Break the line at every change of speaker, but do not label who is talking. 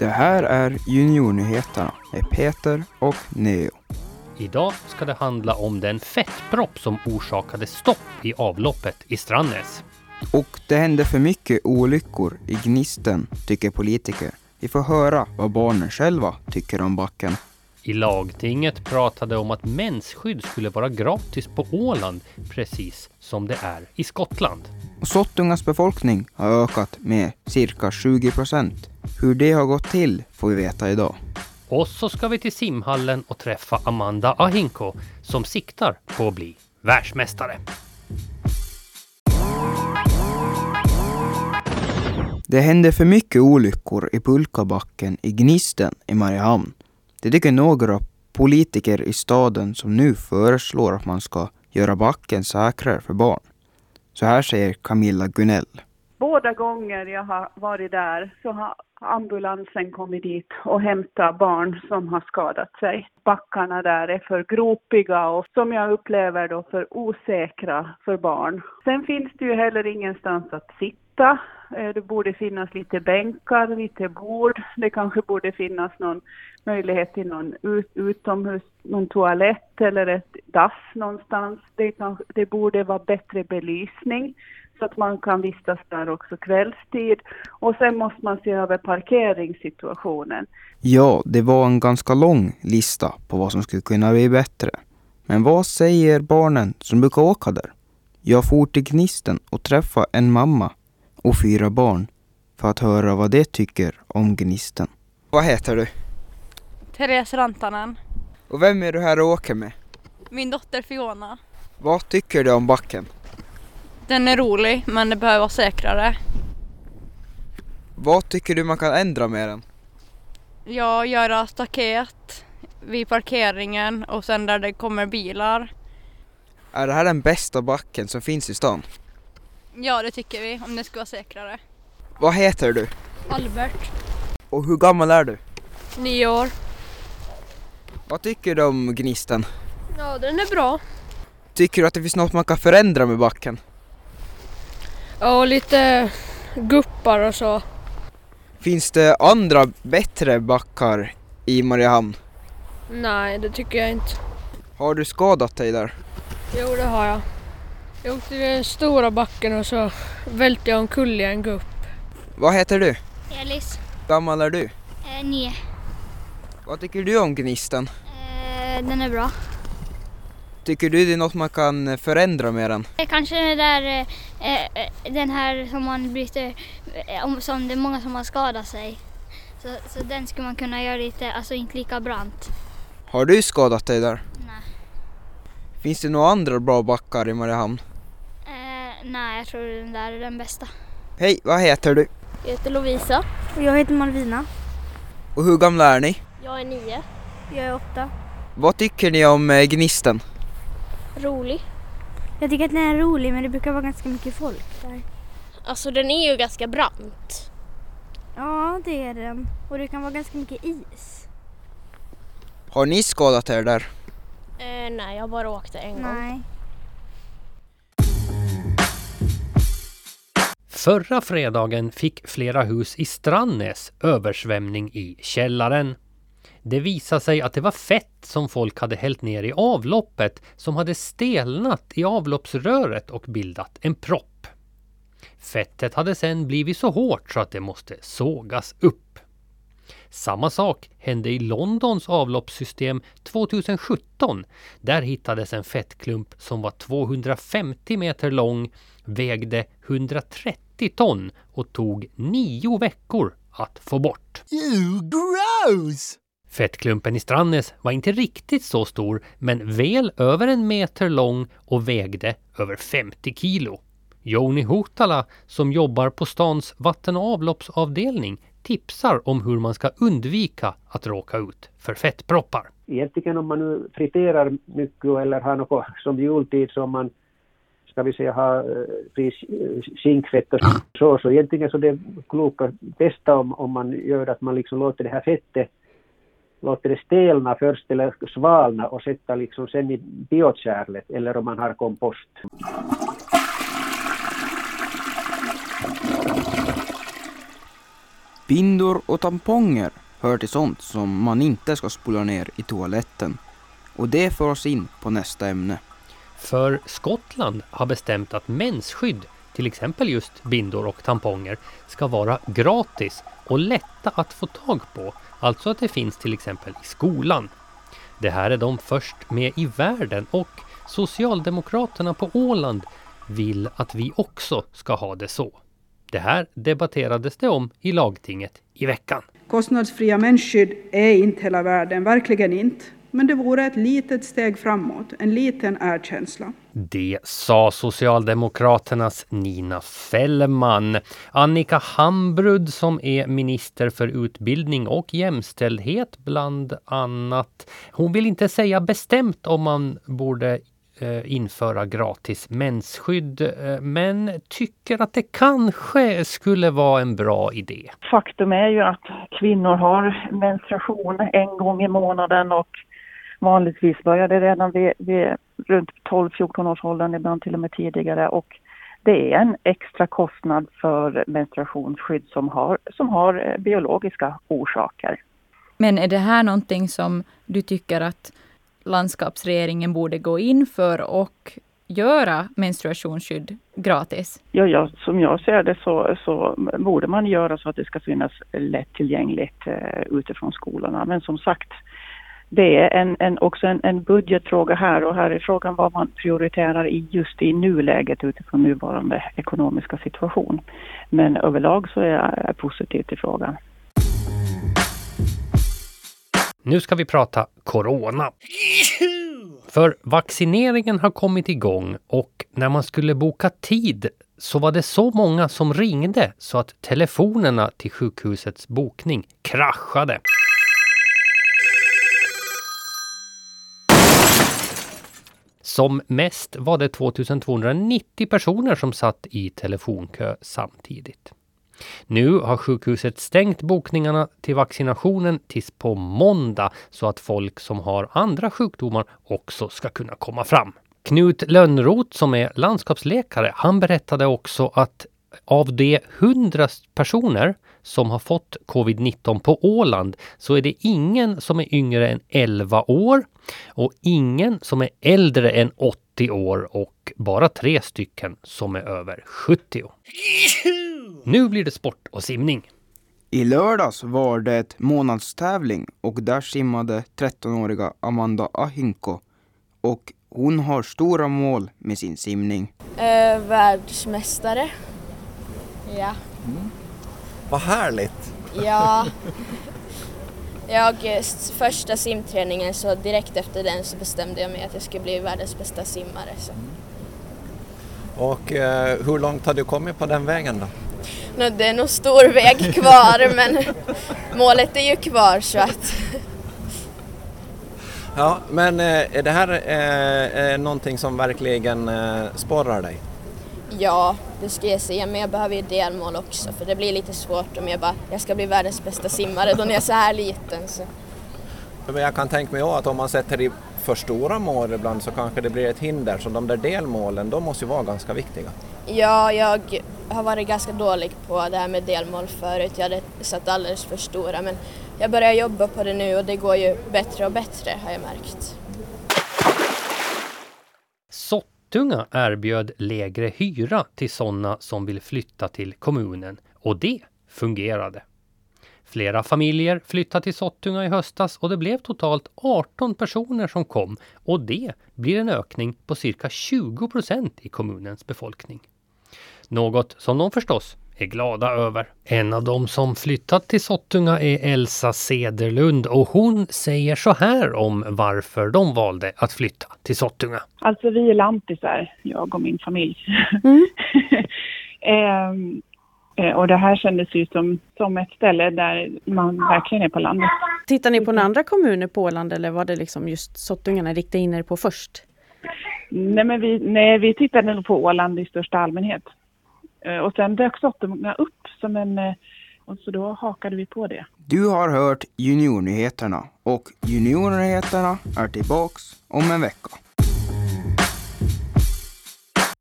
Det här är Juniornyheterna med Peter och Neo.
Idag ska det handla om den fettpropp som orsakade stopp i avloppet i Strandnäs.
Och det hände för mycket olyckor i Gnisten, tycker politiker. Vi får höra vad barnen själva tycker om backen.
I lagtinget pratade om att mensskydd skulle vara gratis på Åland, precis som det är i Skottland.
Sottungas befolkning har ökat med cirka 20 procent. Hur det har gått till får vi veta idag.
Och så ska vi till simhallen och träffa Amanda Ahinko som siktar på att bli världsmästare.
Det hände för mycket olyckor i pulkabacken i Gnisten i Mariehamn. Det tycker några politiker i staden som nu föreslår att man ska göra backen säkrare för barn. Så här säger Camilla Gunell.
Båda gånger jag har varit där så har ambulansen kommit dit och hämtat barn som har skadat sig. Backarna där är för gropiga och som jag upplever då för osäkra för barn. Sen finns det ju heller ingenstans att sitta. Eh, det borde finnas lite bänkar, lite bord. Det kanske borde finnas någon möjlighet till någon ut, utomhus, någon toalett eller ett dass någonstans. Det, kan, det borde vara bättre belysning så att man kan vistas där också kvällstid. Och sen måste man se över parkeringssituationen.
Ja, det var en ganska lång lista på vad som skulle kunna bli bättre. Men vad säger barnen som brukar åka där? Jag for till Gnisten och träffade en mamma och fyra barn för att höra vad de tycker om Gnisten. Vad heter du?
Therese Rantanen.
Och vem är du här och åker med?
Min dotter Fiona.
Vad tycker du om backen?
Den är rolig men det behöver vara säkrare.
Vad tycker du man kan ändra med den?
Jag göra staket vid parkeringen och sen där det kommer bilar.
Är det här den bästa backen som finns i stan?
Ja det tycker vi om det ska vara säkrare.
Vad heter du?
Albert.
Och hur gammal är du?
Nio år.
Vad tycker du om Gnisten?
Ja den är bra.
Tycker du att det finns något man kan förändra med backen?
Ja, lite guppar och så.
Finns det andra bättre backar i Mariehamn?
Nej, det tycker jag inte.
Har du skadat dig där?
Jo, det har jag. Jag åkte i den stora backen och så välte jag omkull i en gupp.
Vad heter du?
Elis,
Gammal är du?
eh, nio.
Vad tycker du om Gnisten?
Eh, den är bra.
Tycker du det är något man kan förändra med den?
Eh, Kanske den där, eh, eh, den här som man bryter, eh, om, som det är många som har skadat sig. Så, så den skulle man kunna göra lite, alltså inte lika brant.
Har du skadat dig där?
Nej.
Finns det några andra bra backar i Mariehamn?
Eh, nej, jag tror den där är den bästa.
Hej, vad heter du?
Jag heter Lovisa.
Och jag heter Malvina.
Och hur gamla är ni?
Jag är nio.
Jag är åtta.
Vad tycker ni om eh, Gnisten?
Rolig.
Jag tycker att den är rolig men det brukar vara ganska mycket folk där.
Alltså den är ju ganska brant.
Ja, det är den. Och det kan vara ganska mycket is.
Har ni skadat er där?
Eh, nej jag bara åkte en
Nej.
Förra fredagen fick flera hus i Strandnäs översvämning i källaren. Det visade sig att det var fett som folk hade hällt ner i avloppet som hade stelnat i avloppsröret och bildat en propp. Fettet hade sedan blivit så hårt så att det måste sågas upp. Samma sak hände i Londons avloppssystem 2017. Där hittades en fettklump som var 250 meter lång, vägde 130 ton och tog nio veckor att få bort. Fettklumpen i Strandnäs var inte riktigt så stor, men väl över en meter lång och vägde över 50 kilo. Joni Hotala, som jobbar på stans vatten och avloppsavdelning, tipsar om hur man ska undvika att råka ut för fettproppar.
egentligen om man nu friterar mycket eller har något som jultid som man ska vi säga ha eh, eh, skinkfett och så, så egentligen så det kloka bästa om, om man gör att man liksom låter det här fettet låter det stelna först eller svalna och sätta liksom sen i biokärlet eller om man har kompost.
Bindor och tamponger hör till sånt som man inte ska spola ner i toaletten. Och det för oss in på nästa ämne.
För Skottland har bestämt att mensskydd, till exempel just bindor och tamponger, ska vara gratis och lätta att få tag på. Alltså att det finns till exempel i skolan. Det här är de först med i världen och Socialdemokraterna på Åland vill att vi också ska ha det så. Det här debatterades det om i lagtinget i veckan.
Kostnadsfria mensskydd är inte hela världen, verkligen inte. Men det vore ett litet steg framåt, en liten erkänsla.
Det sa Socialdemokraternas Nina Fällman. Annika Hambrud som är minister för utbildning och jämställdhet bland annat. Hon vill inte säga bestämt om man borde eh, införa gratis mensskydd eh, men tycker att det kanske skulle vara en bra idé.
Faktum är ju att kvinnor har menstruation en gång i månaden och vanligtvis börjar det redan vid, vid runt 12-14 års åldern, ibland till och med tidigare. Och det är en extra kostnad för menstruationsskydd som har, som har eh, biologiska orsaker.
Men är det här någonting som du tycker att landskapsregeringen borde gå in för och göra menstruationsskydd gratis?
Ja, ja som jag ser det så, så borde man göra så att det ska finnas lättillgängligt eh, utifrån skolorna. Men som sagt, det är en, en, också en, en budgetfråga här och här är frågan vad man prioriterar i just i nuläget utifrån nuvarande ekonomiska situation. Men överlag så är jag positiv till frågan.
Nu ska vi prata Corona. För vaccineringen har kommit igång och när man skulle boka tid så var det så många som ringde så att telefonerna till sjukhusets bokning kraschade. Som mest var det 2290 personer som satt i telefonkö samtidigt. Nu har sjukhuset stängt bokningarna till vaccinationen tills på måndag så att folk som har andra sjukdomar också ska kunna komma fram. Knut Lönnroth som är landskapsläkare, han berättade också att av de 100 personer som har fått covid-19 på Åland så är det ingen som är yngre än 11 år och ingen som är äldre än 80 år och bara tre stycken som är över 70. Nu blir det sport och simning.
I lördags var det ett månadstävling och där simmade 13-åriga Amanda Ahinko och hon har stora mål med sin simning.
Eh, världsmästare. Ja.
Mm. Vad härligt!
Ja. Jag, första simträningen så direkt efter den så bestämde jag mig att jag skulle bli världens bästa simmare. Så.
Och eh, hur långt har du kommit på den vägen då?
No, det är nog stor väg kvar men målet är ju kvar så att...
Ja, men eh, är det här eh, någonting som verkligen eh, sporrar dig?
Ja, det ska jag säga, men jag behöver ju delmål också för det blir lite svårt om jag bara, jag ska bli världens bästa simmare då när jag är så här liten. Så.
Men jag kan tänka mig att om man sätter i för stora mål ibland så kanske det blir ett hinder, så de där delmålen, de måste ju vara ganska viktiga.
Ja, jag har varit ganska dålig på det här med delmål förut, jag hade satt alldeles för stora, men jag börjar jobba på det nu och det går ju bättre och bättre har jag märkt.
Sottunga erbjöd lägre hyra till sådana som vill flytta till kommunen och det fungerade. Flera familjer flyttade till Sottunga i höstas och det blev totalt 18 personer som kom och det blir en ökning på cirka 20 procent i kommunens befolkning. Något som de förstås är glada över. En av dem som flyttat till Sottunga är Elsa Sederlund och hon säger så här om varför de valde att flytta till Sottunga.
Alltså vi är lantisar, jag och min familj. Mm. eh, och det här kändes ju som, som ett ställe där man verkligen är på landet.
Tittar ni på några andra kommuner på Åland eller var det liksom just Sottunga ni riktade in er på först?
Nej, men vi, nej, vi tittade nog på Åland i största allmänhet. Eh, och sen dök Sottunga upp som en... Eh, och så då hakade vi på det.
Du har hört Juniornyheterna och Juniornyheterna är tillbaks om en vecka.